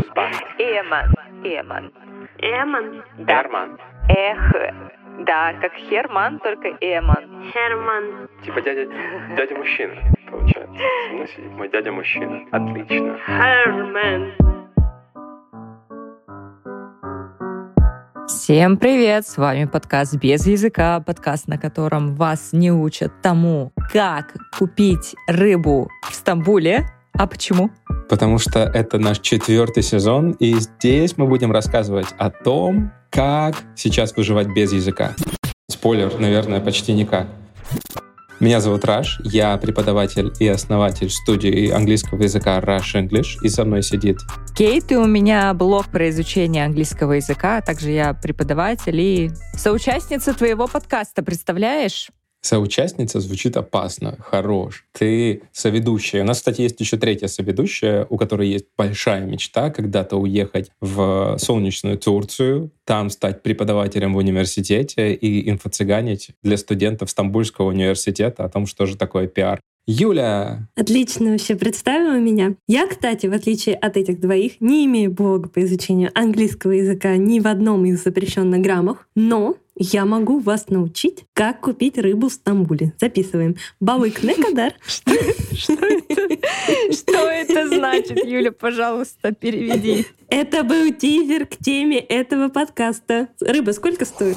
Успах. Эман. Эман. Эмон. Дарман. Эх. Да, как Херман, только Эман. Херман. Типа дядя, дядя мужчина, получается. Со мной сидит мой дядя мужчина. Отлично. Херман. Всем привет! С вами подкаст «Без языка», подкаст, на котором вас не учат тому, как купить рыбу в Стамбуле. А почему? Потому что это наш четвертый сезон, и здесь мы будем рассказывать о том, как сейчас выживать без языка. Спойлер, наверное, почти никак. Меня зовут Раш, я преподаватель и основатель студии английского языка Rush English, и со мной сидит Кейт, и у меня блог про изучение английского языка, а также я преподаватель и соучастница твоего подкаста, представляешь? Соучастница звучит опасно, хорош. Ты соведущая. У нас, кстати, есть еще третья соведущая, у которой есть большая мечта когда-то уехать в солнечную Турцию, там стать преподавателем в университете и инфо-цыганить для студентов Стамбульского университета о том, что же такое пиар. Юля! Отлично вообще представила меня. Я, кстати, в отличие от этих двоих, не имею блога по изучению английского языка ни в одном из запрещенных граммах, но я могу вас научить, как купить рыбу в Стамбуле. Записываем. Балык не кадар. Что это значит, Юля, пожалуйста, переведи. Это был тизер к теме этого подкаста. Рыба сколько стоит?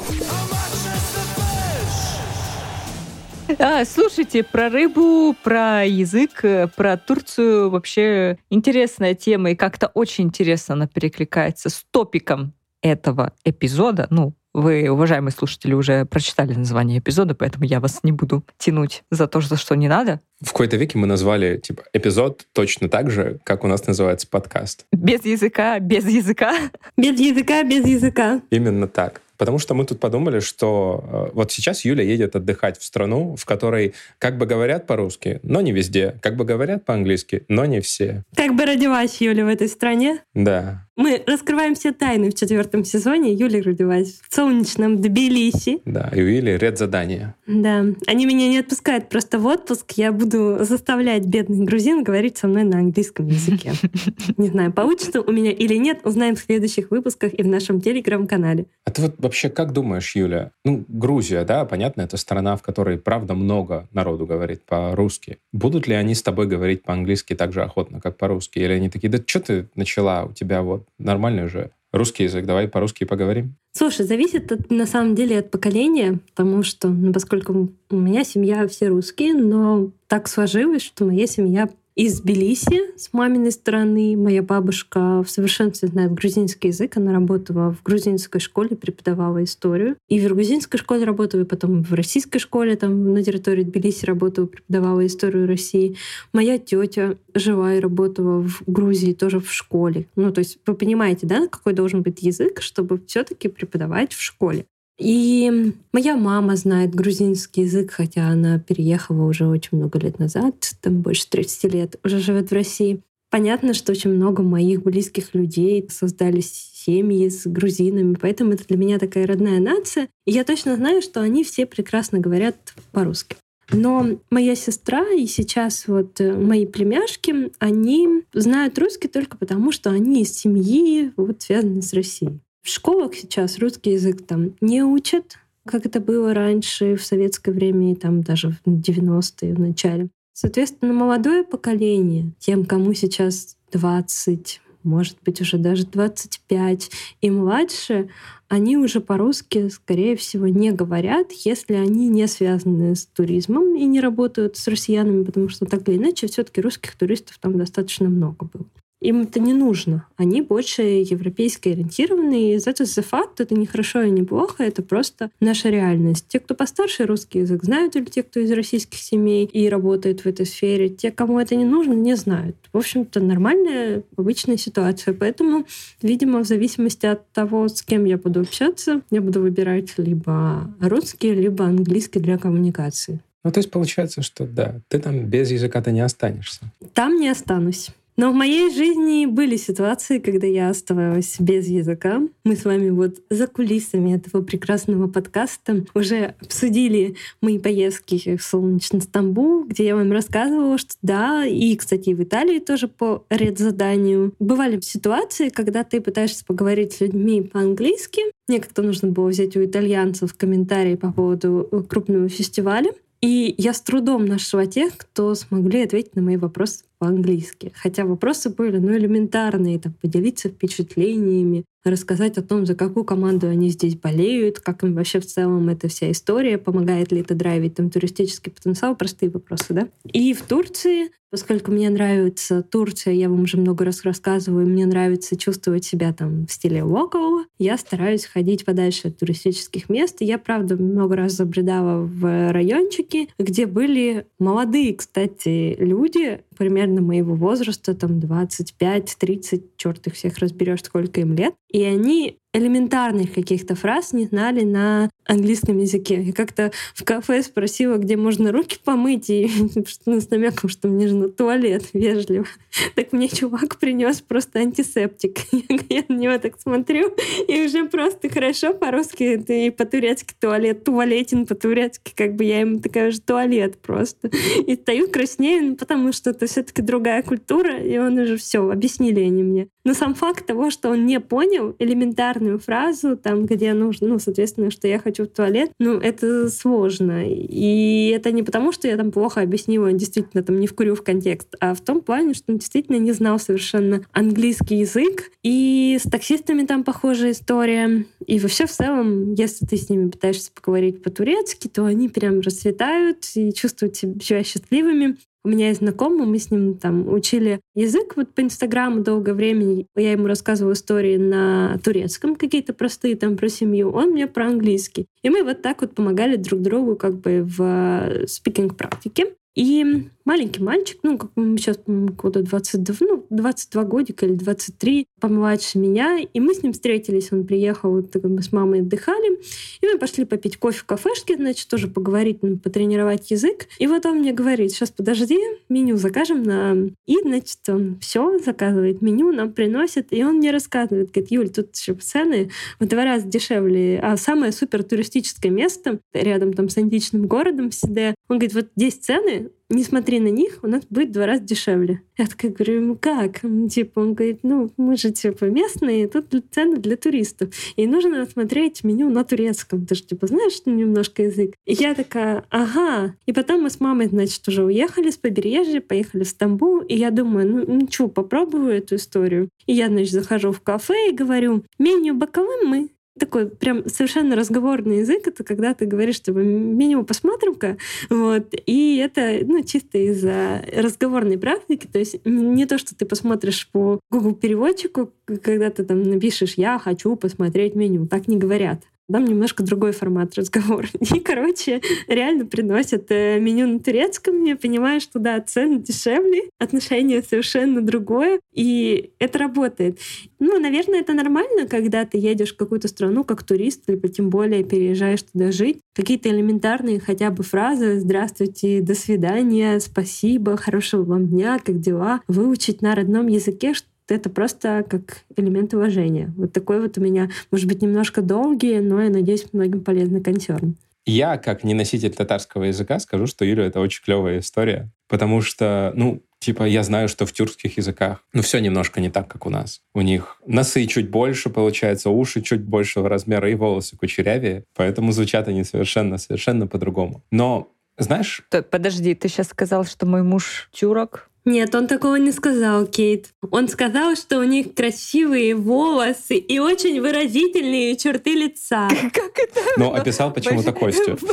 А, слушайте, про рыбу, про язык, про Турцию вообще интересная тема, и как-то очень интересно она перекликается с топиком этого эпизода. Ну, вы, уважаемые слушатели, уже прочитали название эпизода, поэтому я вас не буду тянуть за то, за что не надо. В какой-то веке мы назвали типа эпизод точно так же, как у нас называется подкаст. Без языка, без языка. Без языка, без языка. Именно так. Потому что мы тут подумали, что э, вот сейчас Юля едет отдыхать в страну, в которой как бы говорят по-русски, но не везде, как бы говорят по-английски, но не все. Как бы родилась Юля в этой стране? Да. Мы раскрываем все тайны в четвертом сезоне. Юля родилась в солнечном Тбилиси. Да, и у Юли ряд задания. Да. Они меня не отпускают просто в отпуск. Я буду заставлять бедных грузин говорить со мной на английском языке. Не знаю, получится у меня или нет, узнаем в следующих выпусках и в нашем телеграм-канале. А ты вот вообще как думаешь, Юля? Ну, Грузия, да, понятно, это страна, в которой, правда, много народу говорит по-русски. Будут ли они с тобой говорить по-английски так же охотно, как по-русски? Или они такие, да что ты начала, у тебя вот нормальный уже русский язык, давай по-русски поговорим? Слушай, зависит от, на самом деле от поколения, потому что, ну, поскольку у меня семья все русские, но так сложилось, что моя семья из Тбилиси с маминой стороны. Моя бабушка в совершенстве знает грузинский язык. Она работала в грузинской школе, преподавала историю. И в грузинской школе работала, и потом в российской школе там на территории Тбилиси работала, преподавала историю России. Моя тетя жила и работала в Грузии тоже в школе. Ну, то есть вы понимаете, да, какой должен быть язык, чтобы все-таки преподавать в школе. И моя мама знает грузинский язык, хотя она переехала уже очень много лет назад, там больше 30 лет, уже живет в России. Понятно, что очень много моих близких людей создали семьи с грузинами, поэтому это для меня такая родная нация. И я точно знаю, что они все прекрасно говорят по-русски. Но моя сестра и сейчас вот э, мои племяшки, они знают русский только потому, что они из семьи, вот связаны с Россией. В школах сейчас русский язык там не учат, как это было раньше в советское время и там даже в 90-е в начале. Соответственно, молодое поколение, тем, кому сейчас 20, может быть, уже даже 25 и младше, они уже по-русски, скорее всего, не говорят, если они не связаны с туризмом и не работают с россиянами, потому что так или иначе все-таки русских туристов там достаточно много было. Им это не нужно. Они больше европейски ориентированные. И это за факт, это не хорошо и не плохо, это просто наша реальность. Те, кто постарше русский язык, знают, или те, кто из российских семей и работает в этой сфере. Те, кому это не нужно, не знают. В общем-то, нормальная, обычная ситуация. Поэтому, видимо, в зависимости от того, с кем я буду общаться, я буду выбирать либо русский, либо английский для коммуникации. Ну, то есть получается, что да, ты там без языка-то не останешься. Там не останусь. Но в моей жизни были ситуации, когда я оставалась без языка. Мы с вами вот за кулисами этого прекрасного подкаста уже обсудили мои поездки в солнечный Стамбул, где я вам рассказывала, что да, и, кстати, в Италии тоже по редзаданию. Бывали ситуации, когда ты пытаешься поговорить с людьми по-английски. Мне как-то нужно было взять у итальянцев комментарии по поводу крупного фестиваля. И я с трудом нашла тех, кто смогли ответить на мои вопросы по-английски. Хотя вопросы были ну, элементарные, там, поделиться впечатлениями, рассказать о том, за какую команду они здесь болеют, как им вообще в целом эта вся история, помогает ли это драйвить там туристический потенциал, простые вопросы, да. И в Турции, поскольку мне нравится Турция, я вам уже много раз рассказываю, мне нравится чувствовать себя там в стиле local, я стараюсь ходить подальше от туристических мест. Я, правда, много раз забредала в райончики, где были молодые, кстати, люди, примерно моего возраста, там 25-30, черт их всех разберешь, сколько им лет. И они элементарных каких-то фраз не знали на английском языке. Я как-то в кафе спросила, где можно руки помыть, и ну, с намеком, что мне нужно туалет вежливо. Так мне чувак принес просто антисептик. Я на него так смотрю, и уже просто хорошо по-русски и по-турецки туалет, туалетин по-турецки, как бы я ему такая же туалет просто. И стою краснею, ну, потому что это все-таки другая культура, и он уже все, объяснили они мне. Но сам факт того, что он не понял элементарную фразу, там, где нужно, ну, соответственно, что я хочу в туалет, ну, это сложно. И это не потому, что я там плохо объяснила, действительно, там, не вкурю в контекст, а в том плане, что он действительно не знал совершенно английский язык. И с таксистами там похожая история. И вообще в целом, если ты с ними пытаешься поговорить по-турецки, то они прям расцветают и чувствуют себя счастливыми. У меня есть знакомый, мы с ним там учили язык вот по Инстаграму долгое время. Я ему рассказывала истории на турецком, какие-то простые там про семью. Он мне про английский. И мы вот так вот помогали друг другу как бы в спикинг-практике. И маленький мальчик, ну, как сейчас, по-моему, года 22, ну, 22 годика или 23, помладше меня, и мы с ним встретились, он приехал, вот, мы с мамой отдыхали, и мы пошли попить кофе в кафешке, значит, тоже поговорить, ну, потренировать язык, и вот он мне говорит, сейчас подожди, меню закажем на... И, значит, он все заказывает меню, нам приносит, и он мне рассказывает, говорит, Юль, тут еще цены в два раза дешевле, а самое супер туристическое место рядом там с античным городом Сиде, он говорит, вот здесь цены не смотри на них, у нас будет в два раза дешевле. Я такая говорю ему, как? Типа, он говорит, ну, мы же, типа, местные, тут цены для туристов. И нужно смотреть меню на турецком. Ты же, типа, знаешь немножко язык? И я такая, ага. И потом мы с мамой, значит, уже уехали с побережья, поехали в Стамбул. И я думаю, ну, что, попробую эту историю. И я, значит, захожу в кафе и говорю, меню боковым мы такой прям совершенно разговорный язык, это когда ты говоришь, что минимум посмотрим-ка, вот, и это, ну, чисто из-за разговорной практики, то есть не то, что ты посмотришь по Google переводчику, когда ты там напишешь «я хочу посмотреть меню», так не говорят. Там немножко другой формат разговора. И, короче, реально приносят э, меню на турецком. Я понимаю, что, да, цены дешевле, отношение совершенно другое, и это работает. Ну, наверное, это нормально, когда ты едешь в какую-то страну как турист, либо тем более переезжаешь туда жить. Какие-то элементарные хотя бы фразы «Здравствуйте», «До свидания», «Спасибо», «Хорошего вам дня», «Как дела?» выучить на родном языке, это просто как элемент уважения. Вот такой вот у меня, может быть, немножко долгий, но я надеюсь, многим полезный консерн. Я, как не носитель татарского языка, скажу, что Юля — это очень клевая история, потому что, ну, типа, я знаю, что в тюркских языках, ну, все немножко не так, как у нас. У них носы чуть больше, получается, уши чуть большего размера и волосы кучерявее, поэтому звучат они совершенно, совершенно по-другому. Но знаешь... Подожди, ты сейчас сказал, что мой муж тюрок? Нет, он такого не сказал, Кейт. Он сказал, что у них красивые волосы и очень выразительные черты лица. Как это? Ну, описал почему-то Костю.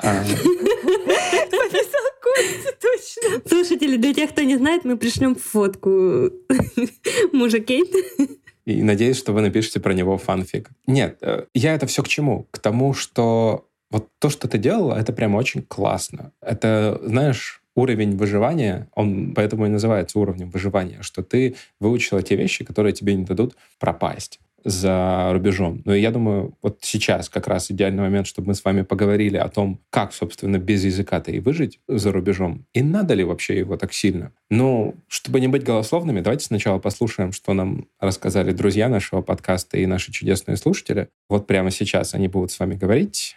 А. Описал Костю, точно. Слушатели, для тех, кто не знает, мы пришлем фотку мужа Кейт. И надеюсь, что вы напишете про него фанфик. Нет, э, я это все к чему? К тому, что вот то, что ты делала, это прям очень классно. Это, знаешь, уровень выживания, он поэтому и называется уровнем выживания, что ты выучила те вещи, которые тебе не дадут пропасть. за рубежом. Но я думаю, вот сейчас как раз идеальный момент, чтобы мы с вами поговорили о том, как, собственно, без языка-то и выжить за рубежом, и надо ли вообще его так сильно. Но чтобы не быть голословными, давайте сначала послушаем, что нам рассказали друзья нашего подкаста и наши чудесные слушатели. Вот прямо сейчас они будут с вами говорить.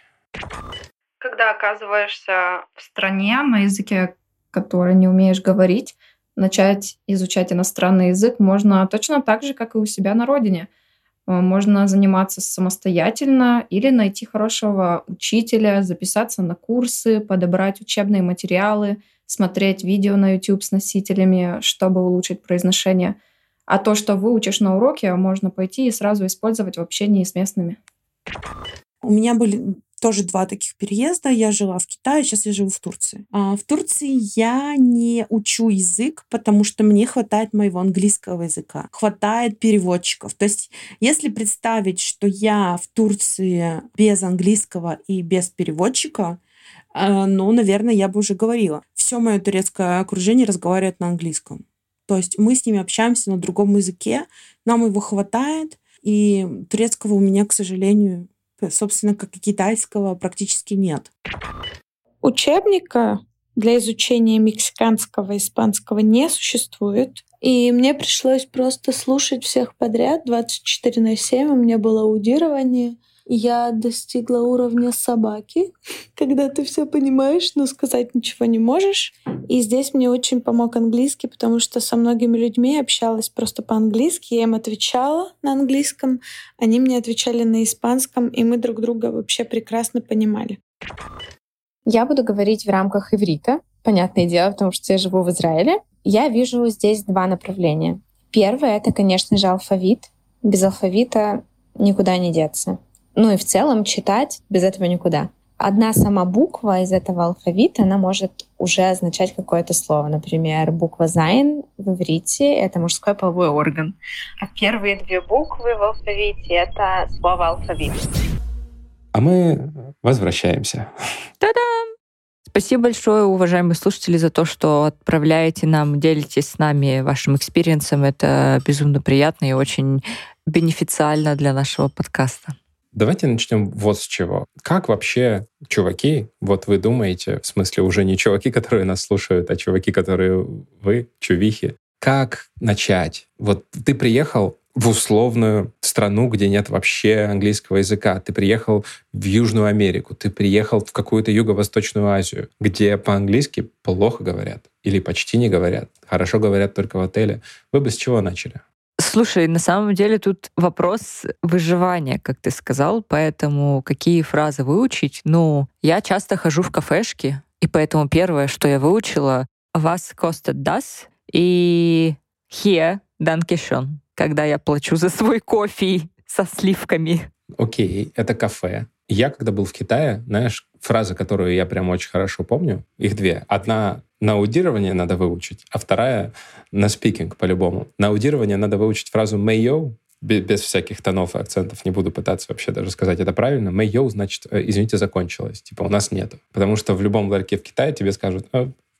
Когда оказываешься в стране на языке, который не умеешь говорить, начать изучать иностранный язык можно точно так же, как и у себя на родине. Э, можно заниматься самостоятельно или найти хорошего учителя, записаться на курсы, подобрать учебные материалы, смотреть видео на YouTube с носителями, чтобы улучшить произношение. А то, что выучишь на уроке, можно пойти и сразу использовать в общении с местными. У меня были тоже два таких переезда. Я жила в Китае, сейчас я живу в Турции. А в Турции я не учу язык, потому что мне хватает моего английского языка, хватает переводчиков. То есть, если представить, что я в Турции без английского и без переводчика, э, ну, наверное, я бы уже говорила. Все мое турецкое окружение разговаривает на английском. То есть мы с ними общаемся на другом языке, нам его хватает, и турецкого у меня, к сожалению, собственно, как и китайского, практически нет. Учебника для изучения мексиканского и испанского не существует. И мне пришлось просто слушать всех подряд 24 на 7. У меня было аудирование — я достигла уровня собаки, когда ты все понимаешь, но сказать ничего не можешь. И здесь мне очень помог английский, потому что со многими людьми общалась просто по-английски. Я им отвечала на английском, они мне отвечали на испанском, и мы друг друга вообще прекрасно понимали. Я буду говорить в рамках иврита, понятное дело, потому что я живу в Израиле. Я вижу здесь два направления. Первое — это, конечно же, алфавит. Без алфавита никуда не деться. Ну и в целом читать без этого никуда. Одна сама буква из этого алфавита, она может уже означать какое-то слово. Например, буква «зайн» в иврите — это мужской половой орган. А первые две буквы в алфавите — это слово «алфавит». А мы возвращаемся. Та-дам! Спасибо большое, уважаемые слушатели, за то, что отправляете нам, делитесь с нами вашим experience ом. Это безумно приятно и очень бенефициально для нашего подкаста. Давайте начнем вот с чего. Как вообще чуваки, вот вы думаете, в смысле уже не чуваки, которые нас слушают, а чуваки, которые вы, чувихи, как начать? Вот ты приехал в условную страну, где нет вообще английского языка. Ты приехал в Южную Америку, ты приехал в какую-то Юго-Восточную Азию, где по-английски плохо говорят или почти не говорят. Хорошо говорят только в отеле. Вы бы с чего начали? Слушай, на самом деле тут вопрос выживания, как ты сказал, поэтому какие фразы выучить? Ну, я часто хожу в кафешки, и поэтому первое, что я выучила, вас костет das и here данкишон, когда я плачу за свой кофе со сливками. Окей, okay, это кафе. Я, когда был в Китае, знаешь, фраза, которую я прям очень хорошо помню, их две. Одна на аудирование надо выучить, а вторая на спикинг по-любому. На аудирование надо выучить фразу «mayo», без всяких тонов и акцентов, не буду пытаться вообще даже сказать это правильно. «Mayo» значит э, «извините, закончилось». Типа у нас нету. Потому что в любом ларьке в Китае тебе скажут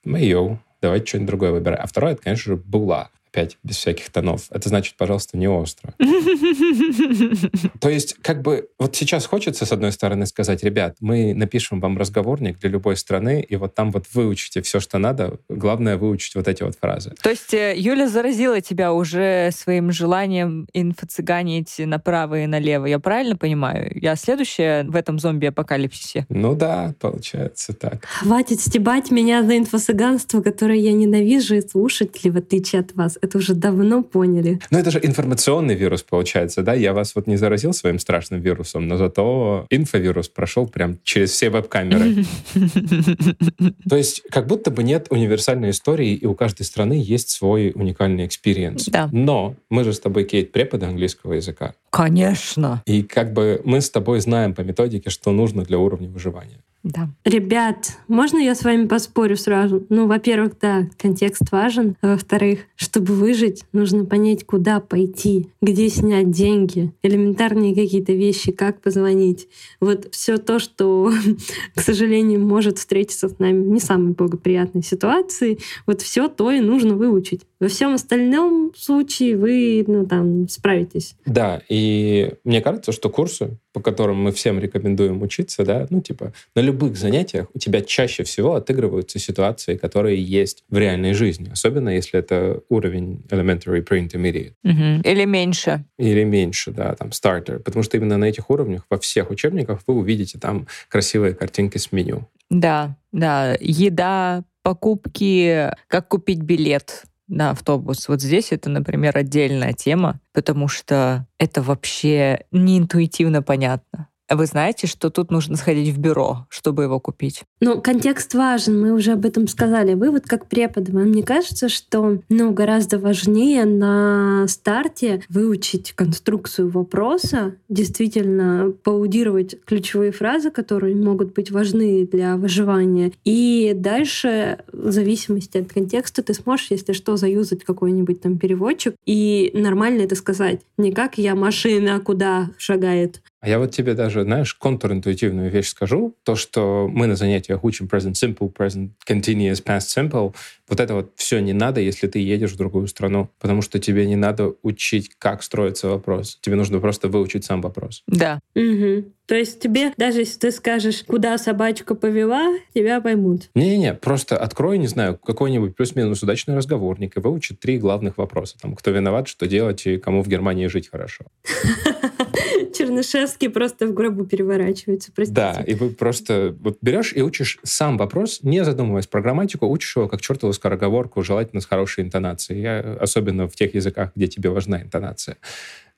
«mayo», давайте что-нибудь другое выбирай. А второе, это, конечно же, «була» опять без всяких тонов. Это значит, пожалуйста, не остро. То есть, как бы, вот сейчас хочется, с одной стороны, сказать, ребят, мы напишем вам разговорник для любой страны, и вот там вот выучите все, что надо. Главное выучить вот эти вот фразы. То есть э, Юля заразила тебя уже своим желанием инфо-цыганить направо и налево. Я правильно понимаю? Я следующая в этом зомби-апокалипсисе? Ну да, получается так. Хватит стебать меня за инфо-цыганство, которое я ненавижу, и слушатели, в отличие от вас это уже давно поняли. Но это же информационный вирус, получается, да? Я вас вот не заразил своим страшным вирусом, но зато инфовирус прошел прям через все веб-камеры. То есть как будто бы нет универсальной истории, и у каждой страны есть свой уникальный experience. Да. Но мы же с тобой, Кейт, преподы английского языка. Конечно. И как бы мы с тобой знаем по методике, что нужно для уровня выживания. Да. Ребят, можно я с вами поспорю сразу? Ну, во-первых, да, контекст важен. А во-вторых, чтобы выжить, нужно понять, куда пойти, где снять деньги, элементарные какие-то вещи, как позвонить. Вот все то, что, к сожалению, может встретиться с нами в не самой благоприятной ситуации, вот все то и нужно выучить. Во всем остальном случае вы ну, там, справитесь. Да, и мне кажется, что курсы, по которым мы всем рекомендуем учиться, да, ну, типа, на любых занятиях у тебя чаще всего отыгрываются ситуации, которые есть в реальной жизни, особенно если это уровень elementary pre-intermediate. Угу. Или меньше. Или меньше, да, там, starter. Потому что именно на этих уровнях во всех учебниках вы увидите там красивые картинки с меню. Да, да. Еда, покупки, как купить билет, на автобус. Вот здесь это, например, отдельная тема, потому что это вообще не интуитивно понятно. Вы знаете, что тут нужно сходить в бюро, чтобы его купить? Ну, контекст важен, мы уже об этом сказали. Вы вот как преподы, мне кажется, что ну, гораздо важнее на старте выучить конструкцию вопроса, действительно поудировать ключевые фразы, которые могут быть важны для выживания. И дальше, в зависимости от контекста, ты сможешь, если что, заюзать какой-нибудь там переводчик и нормально это сказать. Не как «я машина, куда шагает», а я вот тебе даже, знаешь, контринтуитивную вещь скажу. То, что мы на занятиях учим present simple, present continuous, past simple, вот это вот все не надо, если ты едешь в другую страну. Потому что тебе не надо учить, как строится вопрос. Тебе нужно просто выучить сам вопрос. Да. Угу. То есть тебе, даже если ты скажешь, куда собачка повела, тебя поймут. Не-не-не, просто открой, не знаю, какой-нибудь плюс-минус удачный разговорник и выучи три главных вопроса. Там, кто виноват, что делать и кому в Германии жить хорошо. Чернышевский просто в гробу переворачивается, простите. Да, и вы просто вот берешь и учишь сам вопрос, не задумываясь про грамматику, учишь его как чертову скороговорку, желательно с хорошей интонацией, Я, особенно в тех языках, где тебе важна интонация.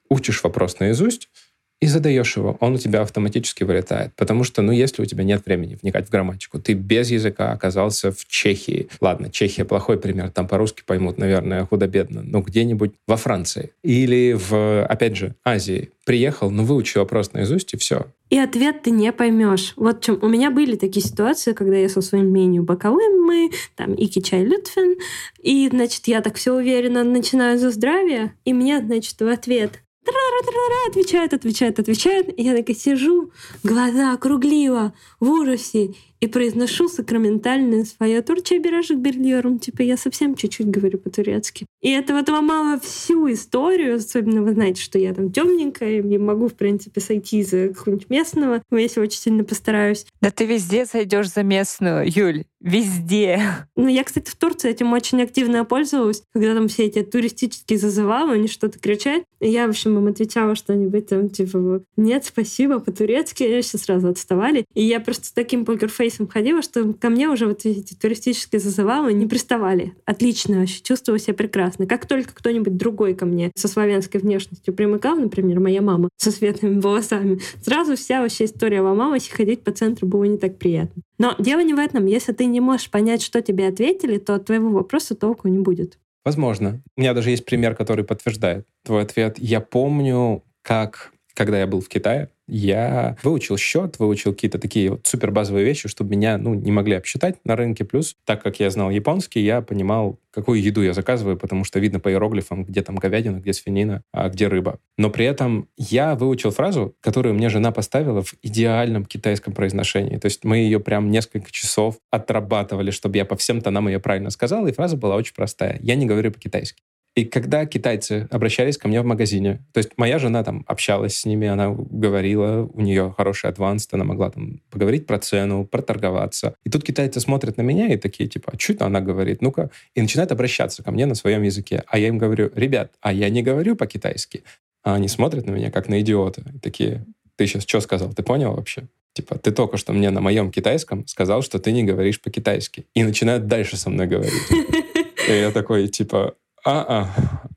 Учишь вопрос наизусть, и задаешь его, он у тебя автоматически вылетает. Потому что, ну, если у тебя нет времени вникать в грамматику, ты без языка оказался в Чехии. Ладно, Чехия плохой пример, там по-русски поймут, наверное, худо-бедно, но где-нибудь во Франции. Или в, опять же, Азии. Приехал, ну, выучил вопрос наизусть, и все. И ответ ты не поймешь. Вот чем. У меня были такие ситуации, когда я со своим меню боковым мы, там, ики чай лютфен, и, значит, я так все уверенно начинаю за здравие, и мне, значит, в ответ отвечает, отвечает, отвечает. И я такая сижу, глаза округлила, в ужасе и произношу сакраментальное свое турча биражик берлиорум. Типа я совсем чуть-чуть говорю по-турецки. И это вот ломало всю историю. Особенно вы знаете, что я там темненькая, и могу, в принципе, сойти за какого-нибудь местного, если очень сильно постараюсь. Да ты везде сойдешь за местную, Юль. Везде. Ну, я, кстати, в Турции этим очень активно пользовалась, когда там все эти туристические зазывалы, они что-то кричат. И я, в общем, им отвечала что-нибудь там, типа, нет, спасибо, по-турецки. Они все сразу отставали. И я просто с таким покерфейсом ходила, что ко мне уже вот эти туристические зазывалы не приставали. Отлично вообще, чувствовала себя прекрасно. Как только кто-нибудь другой ко мне со славянской внешностью примыкал, например, моя мама со светлыми волосами, сразу вся вообще история ломалась, и ходить по центру было не так приятно. Но дело не в этом. Если ты не можешь понять, что тебе ответили, то от твоего вопроса толку не будет. Возможно. У меня даже есть пример, который подтверждает твой ответ. Я помню, как, когда я был в Китае, я выучил счет, выучил какие-то такие вот супер базовые вещи, чтобы меня ну, не могли обсчитать на рынке. Плюс, так как я знал японский, я понимал, какую еду я заказываю, потому что видно по иероглифам, где там говядина, где свинина, а где рыба. Но при этом я выучил фразу, которую мне жена поставила в идеальном китайском произношении. То есть мы ее прям несколько часов отрабатывали, чтобы я по всем тонам ее правильно сказал, и фраза была очень простая. Я не говорю по-китайски. И когда китайцы обращались ко мне в магазине, то есть моя жена там общалась с ними, она говорила, у нее хороший адванс, она могла там поговорить про цену, проторговаться. И тут китайцы смотрят на меня и такие, типа, а что это она говорит? Ну-ка. И начинают обращаться ко мне на своем языке. А я им говорю, ребят, а я не говорю по-китайски. А они смотрят на меня как на идиота. И такие, ты сейчас что сказал? Ты понял вообще? Типа, ты только что мне на моем китайском сказал, что ты не говоришь по-китайски. И начинают дальше со мной говорить. И я такой, типа, а-а.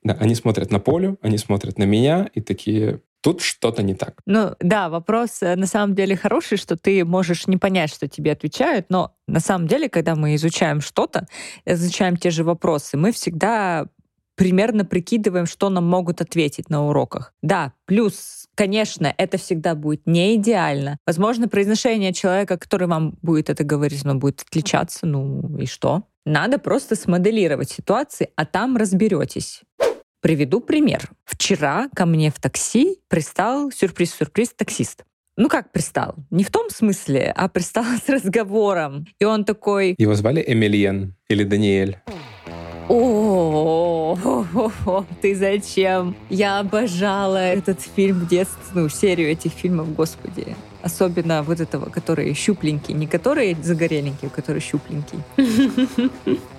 Да, они смотрят на полю, они смотрят на меня и такие, тут что-то не так. Ну да, вопрос э, на самом деле хороший, что ты можешь не понять, что тебе отвечают, но на самом деле, когда мы изучаем что-то, изучаем те же вопросы, мы всегда примерно прикидываем, что нам могут ответить на уроках. Да, плюс, конечно, это всегда будет не идеально. Возможно, произношение человека, который вам будет это говорить, оно будет отличаться, ну и что? Надо просто смоделировать ситуации, а там разберетесь. Приведу пример. Вчера ко мне в такси пристал сюрприз-сюрприз таксист. Ну как пристал? Не в том смысле, а пристал с разговором. И он такой... Его звали Эмильен или Даниэль? О, ты зачем? Я обожала этот фильм в детстве, ну, серию этих фильмов, господи. Особенно вот этого, которые щупленькие. Не которые загореленькие, а которые щупленькие.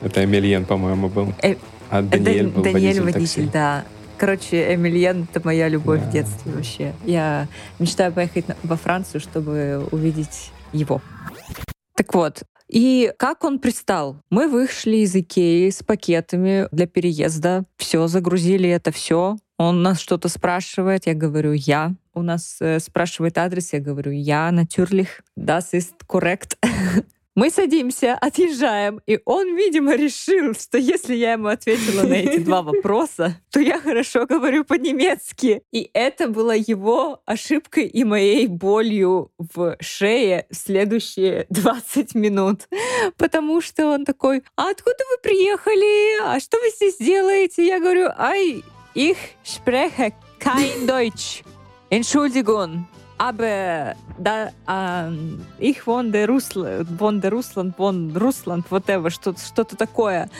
Это Эмильен, по-моему, был. Э, А Даниэль был Даниэль водитель да. Короче, Эмильен — это моя любовь в детстве вообще. Я мечтаю поехать во Францию, чтобы увидеть его. Так вот, и как он пристал? Мы вышли из Икеи с пакетами для переезда. Все, загрузили это все. Он нас что-то спрашивает, я говорю «я». У нас э, спрашивает адрес, я говорю «я, natürlich, das ist korrekt». Мы садимся, отъезжаем, и он, видимо, решил, что если я ему ответила на эти два вопроса, то я хорошо говорю по-немецки. И это была его ошибкой и моей болью в шее в следующие 20 минут. Потому что он такой, а откуда вы приехали? А что вы здесь делаете? Я говорю, ай, ich spreche kein Deutsch. Entschuldigung. Aber да, ähm, ich wohne Русланд, wohne Русланд, wohne Русланд, whatever, что-то, что-то такое.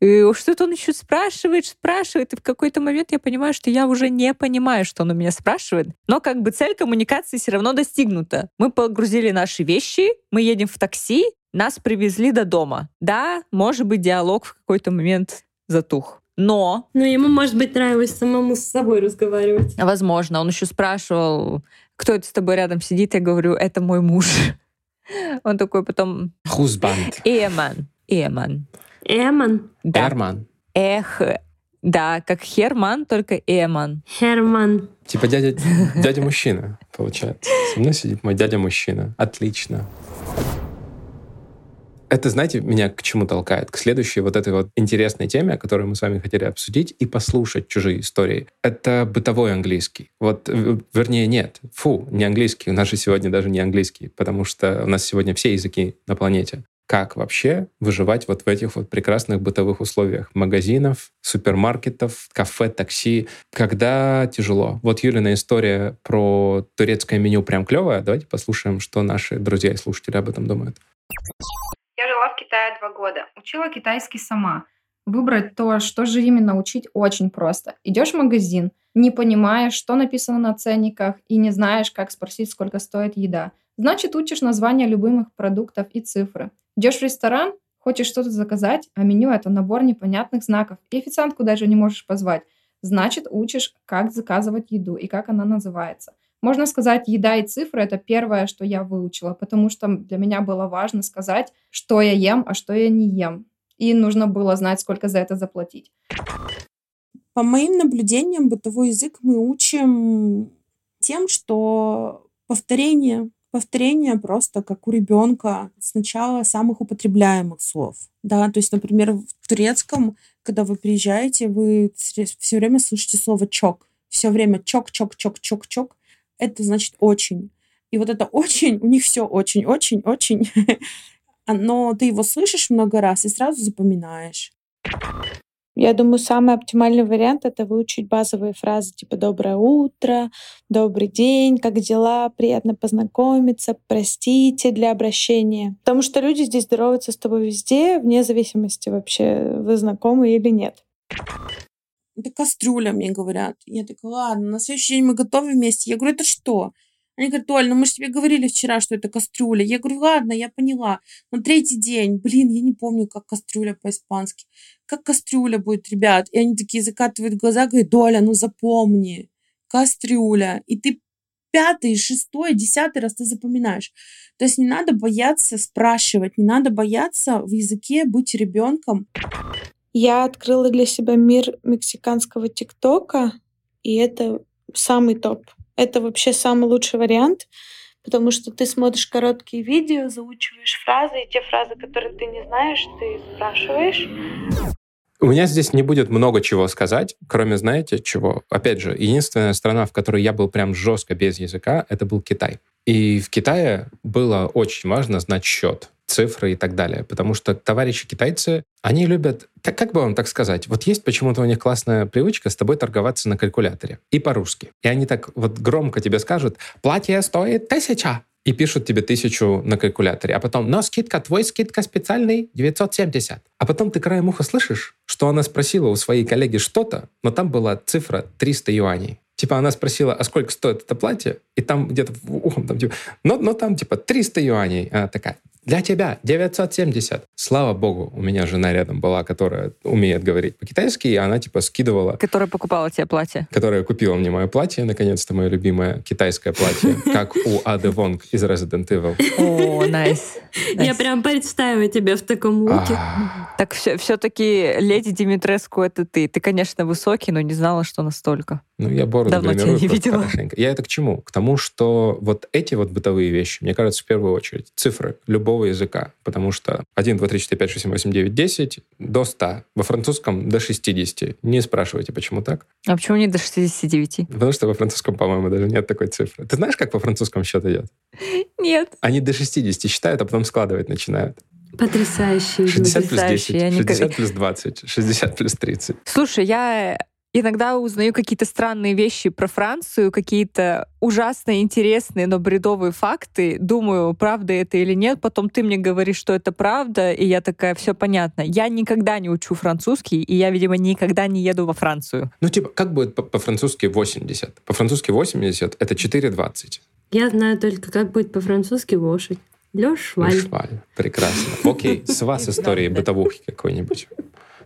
И что-то он еще спрашивает, спрашивает, и в какой-то момент я понимаю, что я уже не понимаю, что он у меня спрашивает. Но как бы цель коммуникации все равно достигнута. Мы погрузили наши вещи, мы едем в такси, нас привезли до дома. Да, может быть, диалог в какой-то момент затух. Но Ну, ему, может быть, нравилось самому с собой разговаривать. Возможно. Он еще спрашивал, кто это с тобой рядом сидит. Я говорю, это мой муж. Он такой потом... Хузбанд. Эман. Эман. Эман. Да. Эрман. Эх. Да, как Херман, только Эман. Херман. Типа дядя, дядя мужчина, получается. Со мной сидит мой дядя мужчина. Отлично. Это, знаете, меня к чему толкает? К следующей вот этой вот интересной теме, которую мы с вами хотели обсудить и послушать чужие истории. Это бытовой английский. Вот, в- вернее, нет. Фу, не английский. У нас же сегодня даже не английский, потому что у нас сегодня все языки на планете. Как вообще выживать вот в этих вот прекрасных бытовых условиях магазинов, супермаркетов, кафе, такси, когда тяжело. Вот Юлина история про турецкое меню прям клевая. Давайте послушаем, что наши друзья и слушатели об этом думают. Китае два года. Учила китайский сама. Выбрать то, что же именно учить, очень просто. Идешь в магазин, не понимаешь, что написано на ценниках, и не знаешь, как спросить, сколько стоит еда. Значит, учишь названия любимых продуктов и цифры. Идешь в ресторан, хочешь что-то заказать, а меню это набор непонятных знаков, и официантку даже не можешь позвать. Значит, учишь, как заказывать еду и как она называется. Можно сказать, еда и цифры – это первое, что я выучила, потому что для меня было важно сказать, что я ем, а что я не ем. И нужно было знать, сколько за это заплатить. По моим наблюдениям, бытовой язык мы учим тем, что повторение, повторение просто как у ребенка сначала самых употребляемых слов. Да, то есть, например, в турецком, когда вы приезжаете, вы все время слышите слово чок. Все время чок, чок, чок, чок, чок. Это значит очень. И вот это очень, у них все очень, очень, очень. Но ты его слышишь много раз и сразу запоминаешь. Я думаю, самый оптимальный вариант — это выучить базовые фразы типа «доброе утро», «добрый день», «как дела», «приятно познакомиться», «простите» для обращения. Потому что люди здесь здороваются с тобой везде, вне зависимости вообще, вы знакомы или нет. Это кастрюля, мне говорят. Я такая, ладно, на следующий день мы готовим вместе. Я говорю, это что? Они говорят, Оль, ну мы же тебе говорили вчера, что это кастрюля. Я говорю, ладно, я поняла. На третий день, блин, я не помню, как кастрюля по-испански. Как кастрюля будет, ребят? И они такие закатывают глаза, говорят, Доля, ну запомни, кастрюля. И ты пятый, шестой, десятый раз ты запоминаешь. То есть не надо бояться спрашивать, не надо бояться в языке быть ребенком. Я открыла для себя мир мексиканского ТикТока, и это самый топ. Это вообще самый лучший вариант, потому что ты смотришь короткие видео, заучиваешь фразы, и те фразы, которые ты не знаешь, ты спрашиваешь. У меня здесь не будет много чего сказать, кроме, знаете, чего? Опять же, единственная страна, в которой я был прям жестко без языка, это был Китай. И в Китае было очень важно знать счет, цифры и так далее, потому что товарищи китайцы, они любят, так как бы вам так сказать, вот есть почему-то у них классная привычка с тобой торговаться на калькуляторе и по-русски. И они так вот громко тебе скажут, платье стоит тысяча, и пишут тебе тысячу на калькуляторе, а потом, но скидка, твой скидка специальный 970. А потом ты краем уха слышишь, что она спросила у своей коллеги что-то, но там была цифра 300 юаней. Типа она спросила, а сколько стоит это платье? И там где-то ухом там типа, но, но там типа 300 юаней. Она такая, для тебя 970. Слава богу, у меня жена рядом была, которая умеет говорить по-китайски, и она типа скидывала... Которая покупала тебе платье. Которая купила мне мое платье, наконец-то мое любимое китайское платье, как у Ады Вонг из Resident Evil. О, найс. Я прям представила тебя в таком луке. А, Так все-таки леди Димитреску это ты. Ты, конечно, высокий, но не знала, что настолько. Ну, я бороду Давно тебя не видела. хорошенько. Я это к чему? К тому, что вот эти вот бытовые вещи, мне кажется, в первую очередь, цифры любого языка. Потому что 1, 2, 3, 4, 5, 6, 7, 8, 9, 10 до 100. Во французском до 60. Не спрашивайте, почему так. А почему не до 69? Потому что во французском, по-моему, даже нет такой цифры. Ты знаешь, как по французскому счет идет? Нет. Они до 60 считают, а потом складывать начинают. Потрясающие люди. 60 плюс 10, Потрясающе, я никак- 60 плюс 20, 60 плюс 30. Слушай, я иногда узнаю какие-то странные вещи про Францию, какие-то ужасно интересные, но бредовые факты. Думаю, правда это или нет. Потом ты мне говоришь, что это правда, и я такая, все понятно. Я никогда не учу французский, и я, видимо, никогда не еду во Францию. Ну, типа, как будет по- по-французски 80? По-французски 80 — это 4,20. Я знаю только, как будет по-французски лошадь. Лёш Шваль. Шваль. Прекрасно. Окей, с вас истории бытовухи какой-нибудь.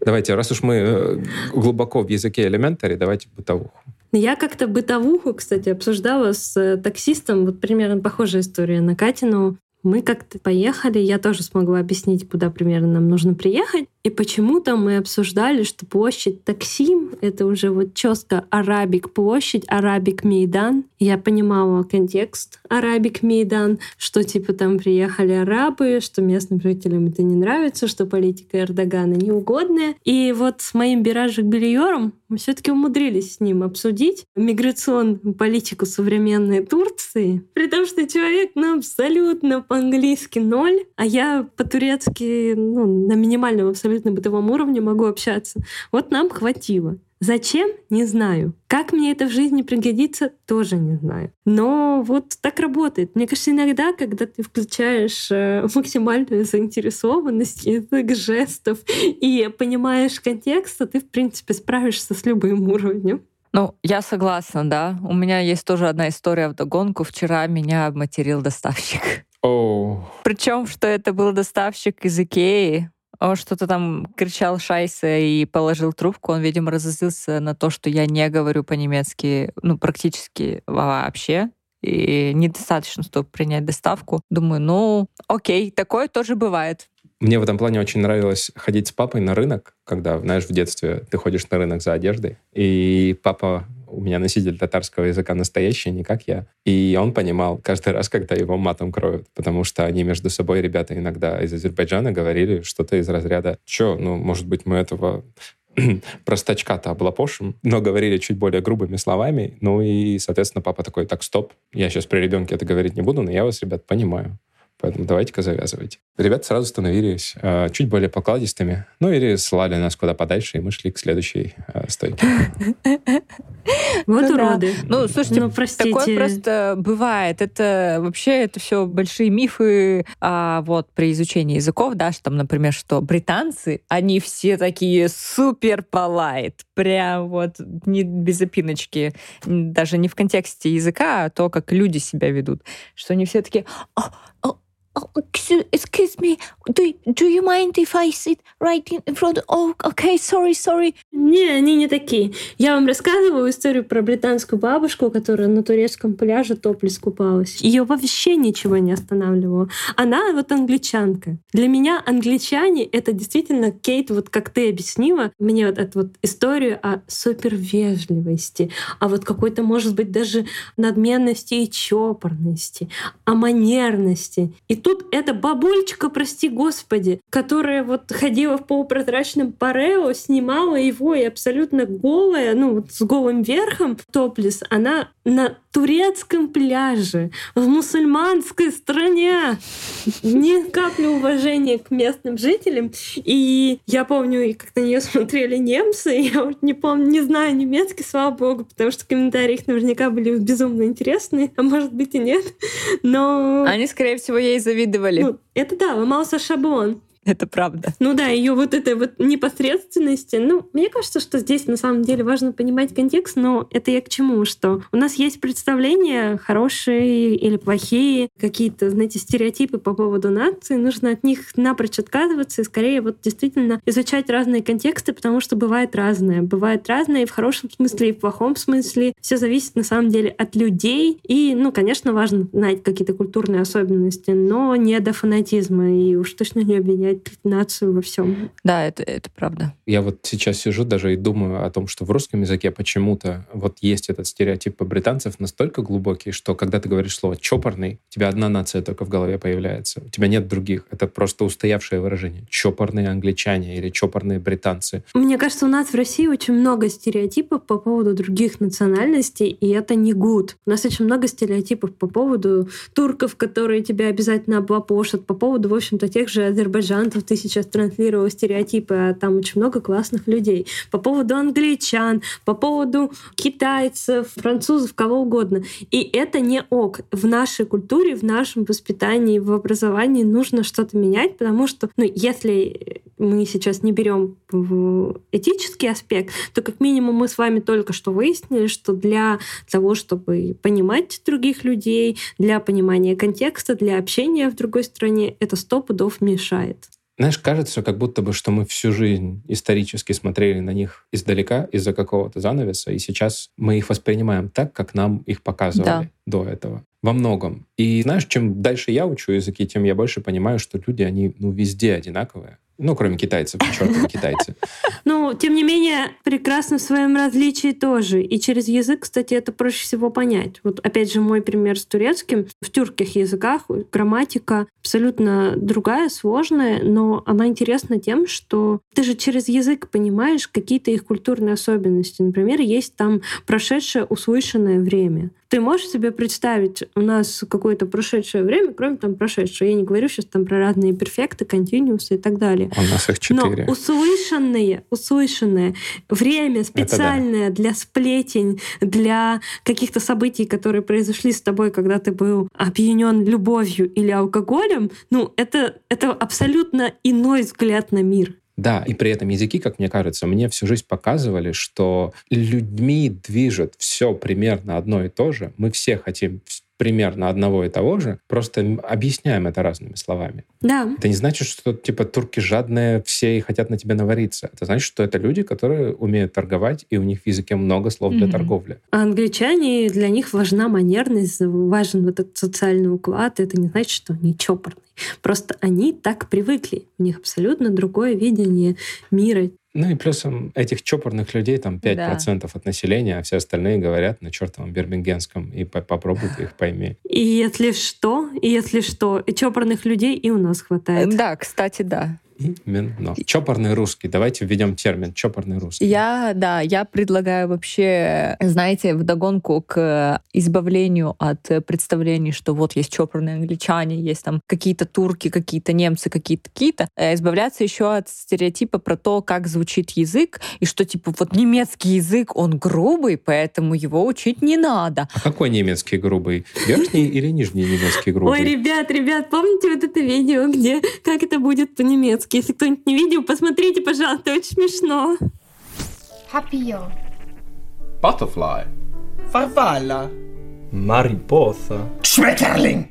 Давайте, раз уж мы э, глубоко в языке элементари, давайте бытовуху. Я как-то бытовуху, кстати, обсуждала с э, таксистом. Вот примерно похожая история на Катину. Мы как-то поехали, я тоже смогла объяснить, куда примерно нам нужно приехать. И почему-то мы обсуждали, что площадь Таксим — это уже вот четко Арабик площадь, Арабик Мейдан. Я понимала контекст Арабик Мейдан, что типа там приехали арабы, что местным жителям это не нравится, что политика Эрдогана неугодная. И вот с моим Биражик Бельером мы все таки умудрились с ним обсудить миграционную политику современной Турции, при том, что человек ну, абсолютно по-английски ноль, а я по-турецки ну, на минимальном абсолютно бытовом уровне могу общаться. Вот нам хватило. Зачем? Не знаю. Как мне это в жизни пригодится, тоже не знаю. Но вот так работает. Мне кажется, иногда, когда ты включаешь э, максимальную заинтересованность, язык жестов и понимаешь контекст, то ты, в принципе, справишься с любым уровнем. Ну, я согласна, да. У меня есть тоже одна история в догонку. Вчера меня обматерил доставщик. О, Причем, что это был доставщик из Икеи. Он что-то там кричал шайса и положил трубку. Он, видимо, разозлился на то, что я не говорю по-немецки, ну, практически вообще. И недостаточно, чтобы принять доставку. Думаю, ну, окей, такое тоже бывает. Мне в этом плане очень нравилось ходить с папой на рынок, когда, знаешь, в детстве ты ходишь на рынок за одеждой, и папа у меня носитель татарского языка настоящий, не как я. И он понимал каждый раз, когда его матом кроют, потому что они между собой, ребята, иногда из Азербайджана говорили что-то из разряда «Чё, ну, может быть, мы этого простачка-то облапошим, но говорили чуть более грубыми словами. Ну и, соответственно, папа такой, так, стоп, я сейчас при ребенке это говорить не буду, но я вас, ребят, понимаю. Поэтому давайте-ка завязывайте. Ребята сразу становились э, чуть более покладистыми, ну или слали нас куда подальше, и мы шли к следующей э, стойке. Вот Ну уроды. Ну, слушайте, Ну, простите. такое просто бывает. Это вообще это все большие мифы а, вот при изучении языков, да, что там, например, что британцы, они все такие супер полайт, прям вот не без опиночки, даже не в контексте языка, а то, как люди себя ведут, что они все такие, «О, о, о, excuse excuse me, do, do you mind if I sit right in front? Oh, okay, sorry, sorry. Не, они не такие. Я вам рассказываю историю про британскую бабушку, которая на турецком пляже топлес купалась. Ее вообще ничего не останавливало. Она вот англичанка. Для меня англичане — это действительно, Кейт, вот как ты объяснила, мне вот эту вот историю о супервежливости, о вот какой-то, может быть, даже надменности и чопорности, о манерности. И тут эта бабульчика, прости господи, которая вот ходила в полупрозрачном парео, снимала его и абсолютно голая, ну, вот с голым верхом, топлес, она на турецком пляже, в мусульманской стране. Ни капли уважения к местным жителям. И я помню, как на нее смотрели немцы, я вот не помню, не знаю немецкий, слава богу, потому что комментарии их наверняка были безумно интересные, а может быть и нет. Но... Они, скорее всего, ей завидовали. Ну, это да, ломался шаблон. Это правда. Ну да, ее вот этой вот непосредственности. Ну, мне кажется, что здесь на самом деле важно понимать контекст, но это я к чему? Что у нас есть представления хорошие или плохие, какие-то, знаете, стереотипы по поводу нации. Нужно от них напрочь отказываться и скорее вот действительно изучать разные контексты, потому что бывает разное. Бывает разное и в хорошем смысле, и в плохом смысле. Все зависит на самом деле от людей. И, ну, конечно, важно знать какие-то культурные особенности, но не до фанатизма и уж точно не обвинять обвинять нацию во всем. Да, это, это правда. Я вот сейчас сижу даже и думаю о том, что в русском языке почему-то вот есть этот стереотип по британцев настолько глубокий, что когда ты говоришь слово «чопорный», у тебя одна нация только в голове появляется. У тебя нет других. Это просто устоявшее выражение. Чопорные англичане или чопорные британцы. Мне кажется, у нас в России очень много стереотипов по поводу других национальностей, и это не гуд. У нас очень много стереотипов по поводу турков, которые тебя обязательно облапошат, по поводу, в общем-то, тех же азербайджанцев, мигрантов ты сейчас транслировал стереотипы, а там очень много классных людей. По поводу англичан, по поводу китайцев, французов, кого угодно. И это не ок. В нашей культуре, в нашем воспитании, в образовании нужно что-то менять, потому что, ну, если мы сейчас не берем этический аспект, то как минимум мы с вами только что выяснили, что для того, чтобы понимать других людей, для понимания контекста, для общения в другой стране, это сто пудов мешает. Знаешь, кажется, как будто бы, что мы всю жизнь исторически смотрели на них издалека из-за какого-то занавеса, и сейчас мы их воспринимаем так, как нам их показывали да. до этого. Во многом. И знаешь, чем дальше я учу языки, тем я больше понимаю, что люди, они ну, везде одинаковые. Ну, кроме китайцев, чертовы китайцы. Ну, тем не менее, прекрасно в своем различии тоже. И через язык, кстати, это проще всего понять. Вот опять же мой пример с турецким. В тюркских языках грамматика абсолютно другая, сложная, но она интересна тем, что ты же через язык понимаешь какие-то их культурные особенности. Например, есть там прошедшее услышанное время. Ты можешь себе представить у нас какое-то прошедшее время, кроме там прошедшего? Я не говорю сейчас там про разные перфекты, континуусы и так далее. У нас их четыре. Но услышанные, услышанное время специальное да. для сплетень, для каких-то событий, которые произошли с тобой, когда ты был опьянен любовью или алкоголем, ну, это, это абсолютно иной взгляд на мир. Да, и при этом языки, как мне кажется, мне всю жизнь показывали, что людьми движет все примерно одно и то же. Мы все хотим примерно одного и того же, просто объясняем это разными словами. Да. Это не значит, что типа турки жадные все и хотят на тебя навариться. Это значит, что это люди, которые умеют торговать, и у них в языке много слов для mm-hmm. торговли. А англичане, для них важна манерность, важен вот этот социальный уклад. Это не значит, что они чопорные. Просто они так привыкли. У них абсолютно другое видение мира. Ну и плюсом этих чопорных людей там 5% да. от населения, а все остальные говорят на чертовом бирмингенском, и по попробуй ты их пойми. И если что, и если что, чопорных людей и у нас хватает. Да, кстати, да. Именно. Чопорный русский. Давайте введем термин чопорный русский. Я, да, я предлагаю вообще, знаете, вдогонку к избавлению от представлений, что вот есть чопорные англичане, есть там какие-то турки, какие-то немцы, какие-то какие-то, э, избавляться еще от стереотипа про то, как звучит язык, и что типа вот немецкий язык, он грубый, поэтому его учить не надо. А какой немецкий грубый? Верхний или нижний немецкий грубый? Ой, ребят, ребят, помните вот это видео, где как это будет по-немецки? По Если кто-нибудь не видел, посмотрите, пожалуйста, очень смешно. Papillon. Butterfly. Farfalla. Mariposa. Schmetterling.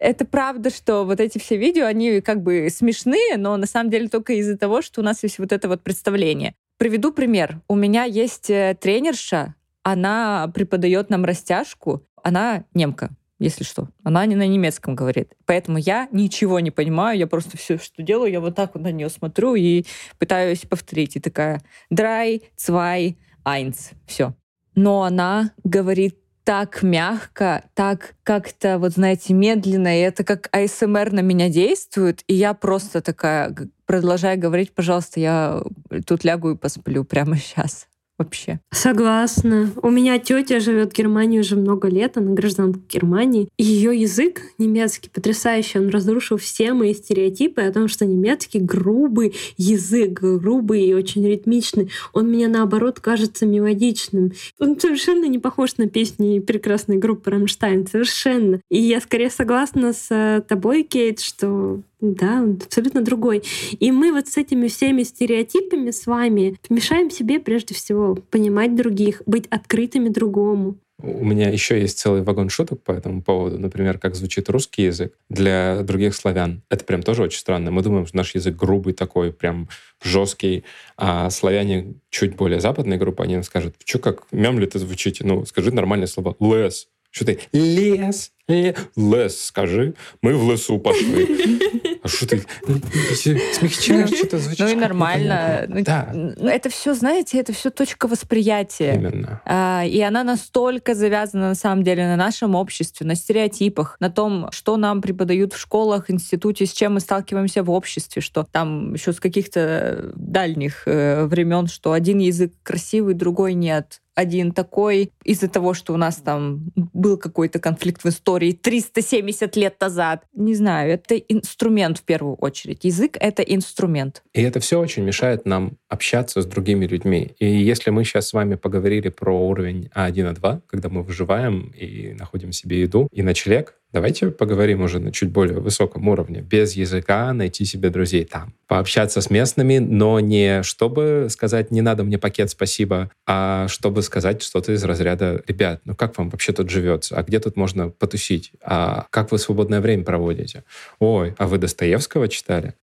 Это правда, что вот эти все видео, они как бы смешные, но на самом деле только из-за того, что у нас есть вот это вот представление. Приведу пример. У меня есть э, тренерша, она преподает нам растяжку, она немка если что. Она не на немецком говорит. Поэтому я ничего не понимаю, я просто все, что делаю, я вот так вот на нее смотрю и пытаюсь повторить. И такая драй, цвай, айнц. Все. Но она говорит так мягко, так как-то, вот знаете, медленно, и это как АСМР на меня действует, и я просто такая, продолжаю говорить, пожалуйста, я тут лягу и посплю прямо сейчас. Вообще. Согласна. У меня тетя живет в Германии уже много лет, она гражданка Германии. И ее язык немецкий потрясающий. Он разрушил все мои стереотипы о том, что немецкий грубый язык, грубый и очень ритмичный. Он мне, наоборот, кажется мелодичным. Он совершенно не похож на песни прекрасной группы «Рамштайн». Совершенно. И я скорее согласна с тобой, Кейт, что да, абсолютно другой. И мы вот с этими всеми стереотипами с вами мешаем себе прежде всего понимать других, быть открытыми другому. У меня еще есть целый вагон шуток по этому поводу. Например, как звучит русский язык для других славян. Это прям тоже очень странно. Мы думаем, что наш язык грубый такой, прям жесткий, а славяне чуть более западная группа, они скажут, что как мямли ты звучите? Ну, скажи нормальное слово «лес». Что ты? Лес. Лес, скажи. Мы в лесу пошли. А что ты смягчаешь, что-то звучит? Ну и нормально. Ну, да. Это все, знаете, это все точка восприятия. Именно. А, и она настолько завязана на самом деле на нашем обществе, на стереотипах, на том, что нам преподают в школах, институте, с чем мы сталкиваемся в обществе, что там еще с каких-то дальних э, времен, что один язык красивый, другой нет один такой из-за того, что у нас там был какой-то конфликт в истории 370 лет назад. Не знаю, это инструмент в первую очередь. Язык — это инструмент. И это все очень мешает нам общаться с другими людьми. И если мы сейчас с вами поговорили про уровень А1, А2, когда мы выживаем и находим себе еду и ночлег, Давайте поговорим уже на чуть более высоком уровне. Без языка найти себе друзей там. Пообщаться с местными, но не чтобы сказать «не надо мне пакет, спасибо», а чтобы сказать что-то из разряда «ребят, ну как вам вообще тут живется? А где тут можно потусить? А как вы свободное время проводите? Ой, а вы Достоевского читали?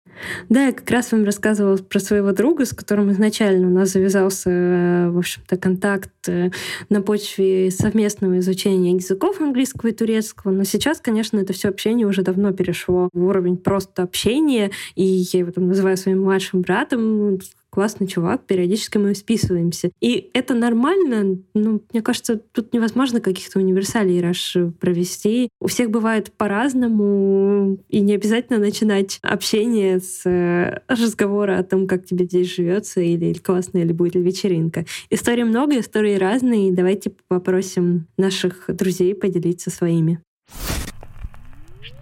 Да, я как раз вам рассказывала про своего друга, с которым изначально у нас завязался, э, в общем-то, контакт на почве совместного изучения языков английского и турецкого. Но сейчас, конечно, это все общение уже давно перешло в уровень просто общения, и я его там называю своим младшим братом, классный чувак, периодически мы списываемся. И это нормально, ну, мне кажется, тут невозможно каких-то универсалей раш провести. У всех бывает по-разному, и не обязательно начинать общение с э, разговора о том, как тебе здесь живется, или, классно, или будет ли вечеринка. Историй много, истории разные, давайте попросим наших друзей поделиться своими.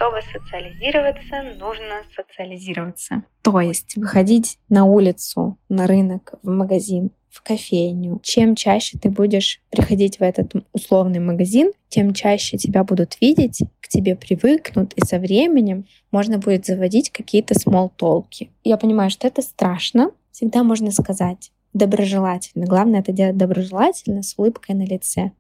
Чтобы социализироваться, нужно социализироваться. То есть выходить на улицу, на рынок, в магазин, в кофейню. Чем чаще ты будешь приходить в этот условный магазин, тем чаще тебя будут видеть, к тебе привыкнут, и со временем можно будет заводить какие-то смолтолки. Я понимаю, что это страшно. Всегда можно сказать доброжелательно. Главное это делать доброжелательно, с улыбкой на лице.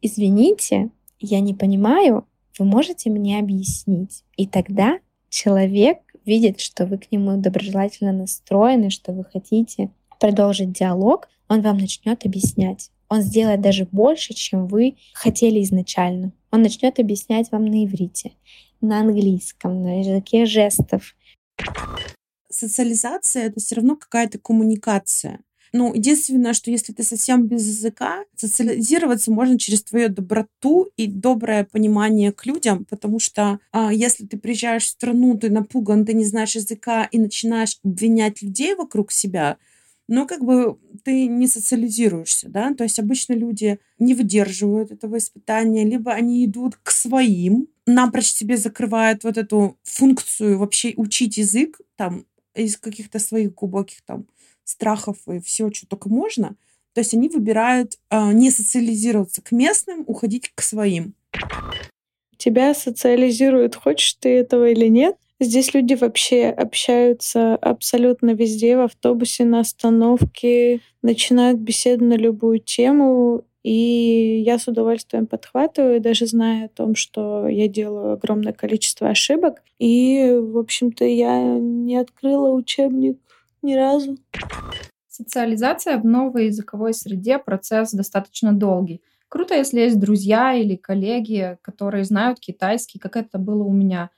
Извините, я не понимаю, вы можете мне объяснить? И тогда человек видит, что вы к нему доброжелательно настроены, что вы хотите продолжить диалог, он вам начнет объяснять. Он сделает даже больше, чем вы хотели изначально. Он начнет объяснять вам на иврите, на английском, на языке жестов. Социализация — это все равно какая-то коммуникация. Ну, единственное, что если ты совсем без языка, социализироваться можно через твою доброту и доброе понимание к людям, потому что а, если ты приезжаешь в страну, ты напуган, ты не знаешь языка и начинаешь обвинять людей вокруг себя, ну, как бы ты не социализируешься, да, то есть обычно люди не выдерживают этого испытания, либо они идут к своим, напрочь себе закрывают вот эту функцию вообще учить язык, там, из каких-то своих глубоких там страхов и все, что только можно. То есть они выбирают э, не социализироваться к местным, уходить к своим. Тебя социализируют, хочешь ты этого или нет. Здесь люди вообще общаются абсолютно везде, в автобусе, на остановке, начинают беседу на любую тему, и я с удовольствием подхватываю, даже зная о том, что я делаю огромное количество ошибок. И, в общем-то, я не открыла учебник ни разу. Социализация в новой языковой среде процесс достаточно долгий. Круто, если есть друзья или коллеги, которые знают китайский, как это было у меня.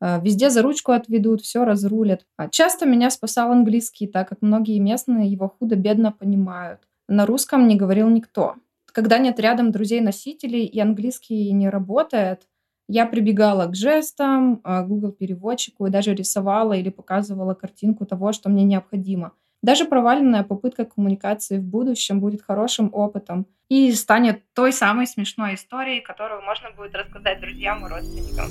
Э, везде за ручку отведут, все разрулят. А часто меня спасал английский, так как многие местные его худо-бедно понимают. На русском не говорил никто. Когда нет рядом друзей-носителей и английский не работает, я прибегала к жестам, а, Google переводчику и даже рисовала или показывала картинку того, что мне необходимо. Даже проваленная попытка коммуникации в будущем будет хорошим опытом и станет той самой смешной историей, которую можно будет рассказать друзьям и родственникам.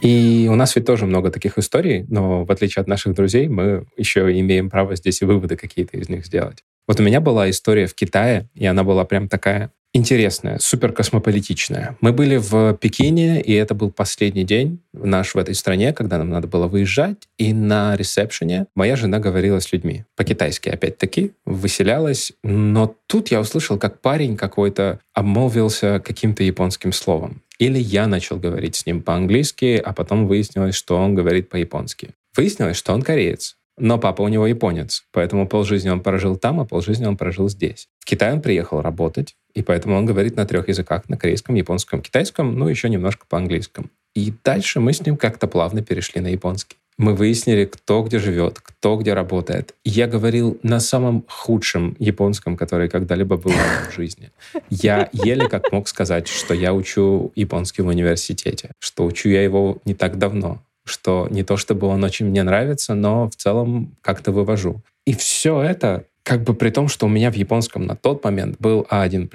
И у нас ведь тоже много таких историй, но в отличие от наших друзей, мы еще имеем право здесь и выводы какие-то из них сделать. Вот у меня была история в Китае, и она была прям такая интересная, супер космополитичная. Мы были в Пекине, и это был последний день наш в этой стране, когда нам надо было выезжать. И на ресепшене моя жена говорила с людьми. По-китайски, опять-таки, выселялась. Но тут я услышал, как парень какой-то обмолвился каким-то японским словом. Или я начал говорить с ним по-английски, а потом выяснилось, что он говорит по-японски. Выяснилось, что он кореец. Но папа у него японец, поэтому полжизни он прожил там, а полжизни он прожил здесь. В Китай он приехал работать, и поэтому он говорит на трех языках, на корейском, японском, китайском, ну, еще немножко по-английскому. И дальше мы с ним как-то плавно перешли на японский. Мы выяснили, кто где живет, кто где работает. Я говорил на самом худшем японском, который когда-либо был в жизни. Я еле как мог сказать, что я учу японский в университете, что учу я его не так давно, что не то чтобы он очень мне нравится, но в целом как-то вывожу. И все это как бы при том, что у меня в японском на тот момент был А1+.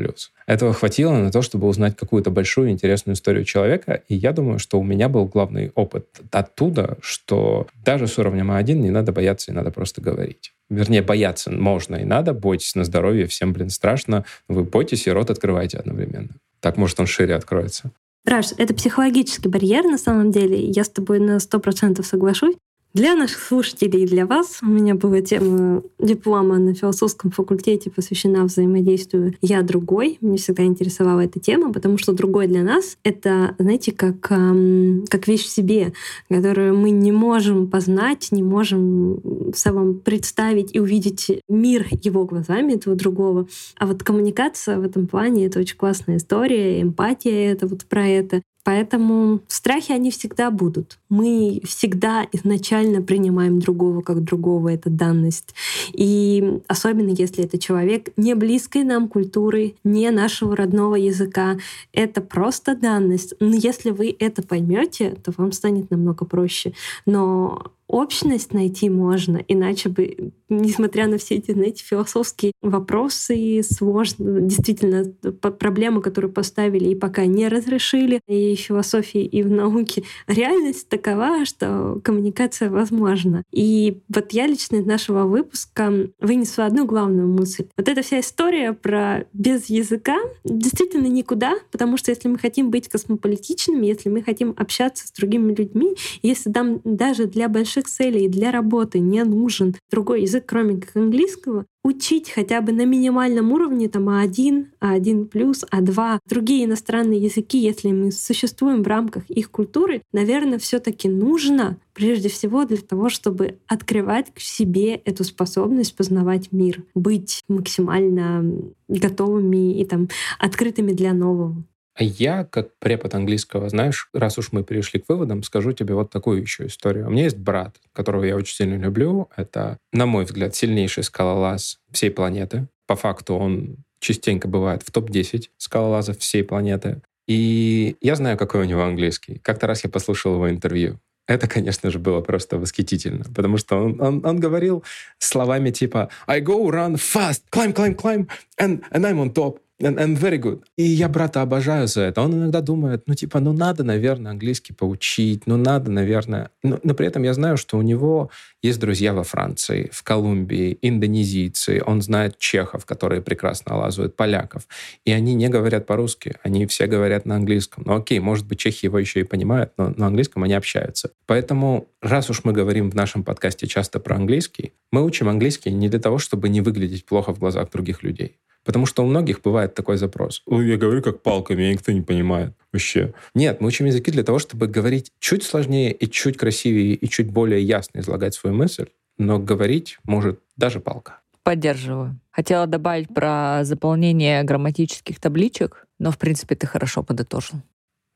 Этого хватило на то, чтобы узнать какую-то большую интересную историю человека, и я думаю, что у меня был главный опыт оттуда, что даже с уровнем А1 не надо бояться, и надо просто говорить. Вернее, бояться можно и надо, бойтесь на здоровье, всем, блин, страшно. Вы бойтесь и рот открывайте одновременно. Так, может, он шире откроется. Раш, это психологический барьер на самом деле. Я с тобой на сто процентов соглашусь. Для наших слушателей и для вас у меня была тема диплома на философском факультете, посвящена взаимодействию «я другой». Мне всегда интересовала эта тема, потому что другой для нас — это, знаете, как, эм, как вещь в себе, которую мы не можем познать, не можем в целом представить и увидеть мир его глазами, этого другого. А вот коммуникация в этом плане — это очень классная история, эмпатия — это вот про это. Поэтому страхи, они всегда будут. Мы всегда изначально принимаем другого как другого, это данность. И особенно если это человек не близкой нам культуры, не нашего родного языка, это просто данность. Но если вы это поймете, то вам станет намного проще. Но общность найти можно, иначе бы, несмотря на все эти, знаете, философские вопросы, сложно, действительно, проблемы, которые поставили и пока не разрешили, и в философии, и в науке, реальность такова, что коммуникация возможна. И вот я лично из нашего выпуска вынесла одну главную мысль. Вот эта вся история про без языка действительно никуда, потому что если мы хотим быть космополитичными, если мы хотим общаться с другими людьми, если там даже для больших больших целей для работы не нужен другой язык, кроме как английского, учить хотя бы на минимальном уровне там А1, А1+, А2, другие иностранные языки, если мы существуем в рамках их культуры, наверное, все таки нужно прежде всего для того, чтобы открывать к себе эту способность познавать мир, быть максимально готовыми и там открытыми для нового. А я, как препод английского, знаешь, раз уж мы перешли к выводам, скажу тебе вот такую еще историю. У меня есть брат, которого я очень сильно люблю. Это, на мой взгляд, сильнейший скалолаз всей планеты. По факту он частенько бывает в топ-10 скалолазов всей планеты. И я знаю, какой у него английский. Как-то раз я послушал его интервью. Это, конечно же, было просто восхитительно, потому что он, он, он говорил словами типа «I go run fast, climb, climb, climb, and, and I'm on top». And, and very good. И я брата обожаю за это. Он иногда думает, ну, типа, ну, надо, наверное, английский поучить, ну, надо, наверное... Но, но при этом я знаю, что у него есть друзья во Франции, в Колумбии, индонезийцы. Он знает чехов, которые прекрасно лазают, поляков. И они не говорят по-русски, они все говорят на английском. Ну, окей, может быть, чехи его еще и понимают, но на английском они общаются. Поэтому, раз уж мы говорим в нашем подкасте часто про английский, мы учим английский не для того, чтобы не выглядеть плохо в глазах других людей. Потому что у многих бывает такой запрос. Ой, я говорю как палка, меня никто не понимает вообще. Нет, мы учим языки для того, чтобы говорить чуть сложнее и чуть красивее и чуть более ясно излагать свою мысль, но говорить может даже палка. Поддерживаю. Хотела добавить про заполнение грамматических табличек, но, в принципе, ты хорошо подытожил.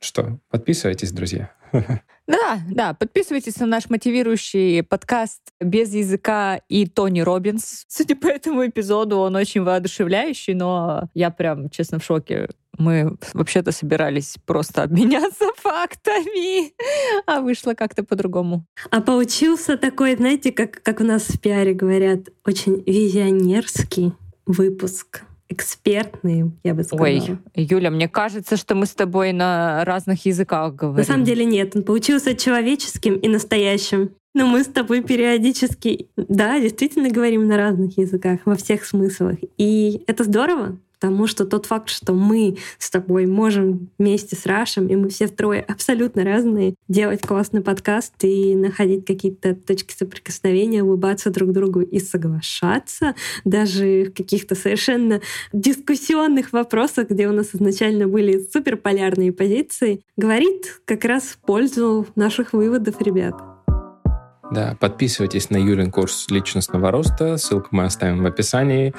Что, подписывайтесь, друзья. Да, да, подписывайтесь на наш мотивирующий подкаст «Без языка» и Тони Робинс. Судя по этому эпизоду, он очень воодушевляющий, но я прям, честно, в шоке Мы вообще-то собирались просто обменяться фактами, а вышло как-то по-другому. А получился такой, знаете, как, как у нас в пиаре говорят, очень визионерский выпуск экспертные, я бы сказала. Ой, Юля, мне кажется, что мы с тобой на разных языках говорим. На самом деле нет, он получился человеческим и настоящим. Но мы с тобой периодически, да, действительно говорим на разных языках, во всех смыслах. И это здорово, потому что тот факт, что мы с тобой можем вместе с Рашем, и мы все втрое абсолютно разные, делать классный подкаст и находить какие-то точки соприкосновения, улыбаться друг другу и соглашаться, даже в каких-то совершенно дискуссионных вопросах, где у нас изначально были суперполярные позиции, говорит как раз в пользу наших выводов, ребят. Да, подписывайтесь на Юлин курс личностного роста, ссылку мы оставим в описании.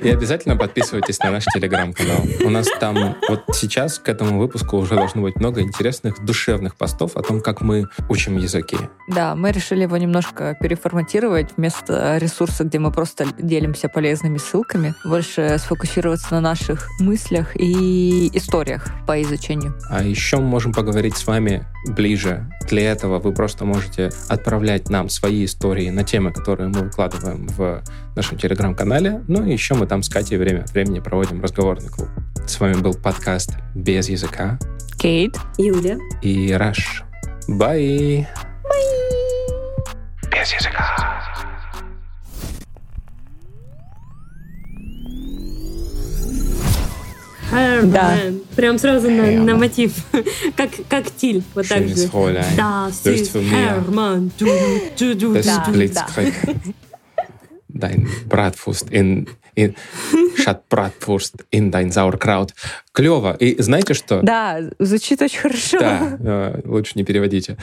И обязательно подписывайтесь на наш телеграм-канал. У нас там вот сейчас к этому выпуску уже должно быть много интересных душевных постов о том, как мы учим языки. Да, мы решили его немножко переформатировать вместо ресурса, где мы просто делимся полезными ссылками, больше сфокусироваться на наших мыслях и историях по изучению. А еще мы можем поговорить с вами ближе. Для этого вы просто можете отправлять нам свои истории на темы, которые мы выкладываем в нашем телеграм-канале. Ну и еще мы там с Катей время от времени проводим разговорный клуб. С вами был подкаст «Без языка». Кейт. Юля. И Раш. Бай. Без языка. Herman. Да. Прям сразу на, на мотив. как, как Тиль. Вот так же. Fräulein. Das ist für Hermann. Du, du, du, Das du. Blitzkrieg. Dein Bratwurst in, in Schat Bratwurst in dein Sauerkraut. Клево. И знаете что? Да, звучит очень хорошо. Да, э, лучше не переводите.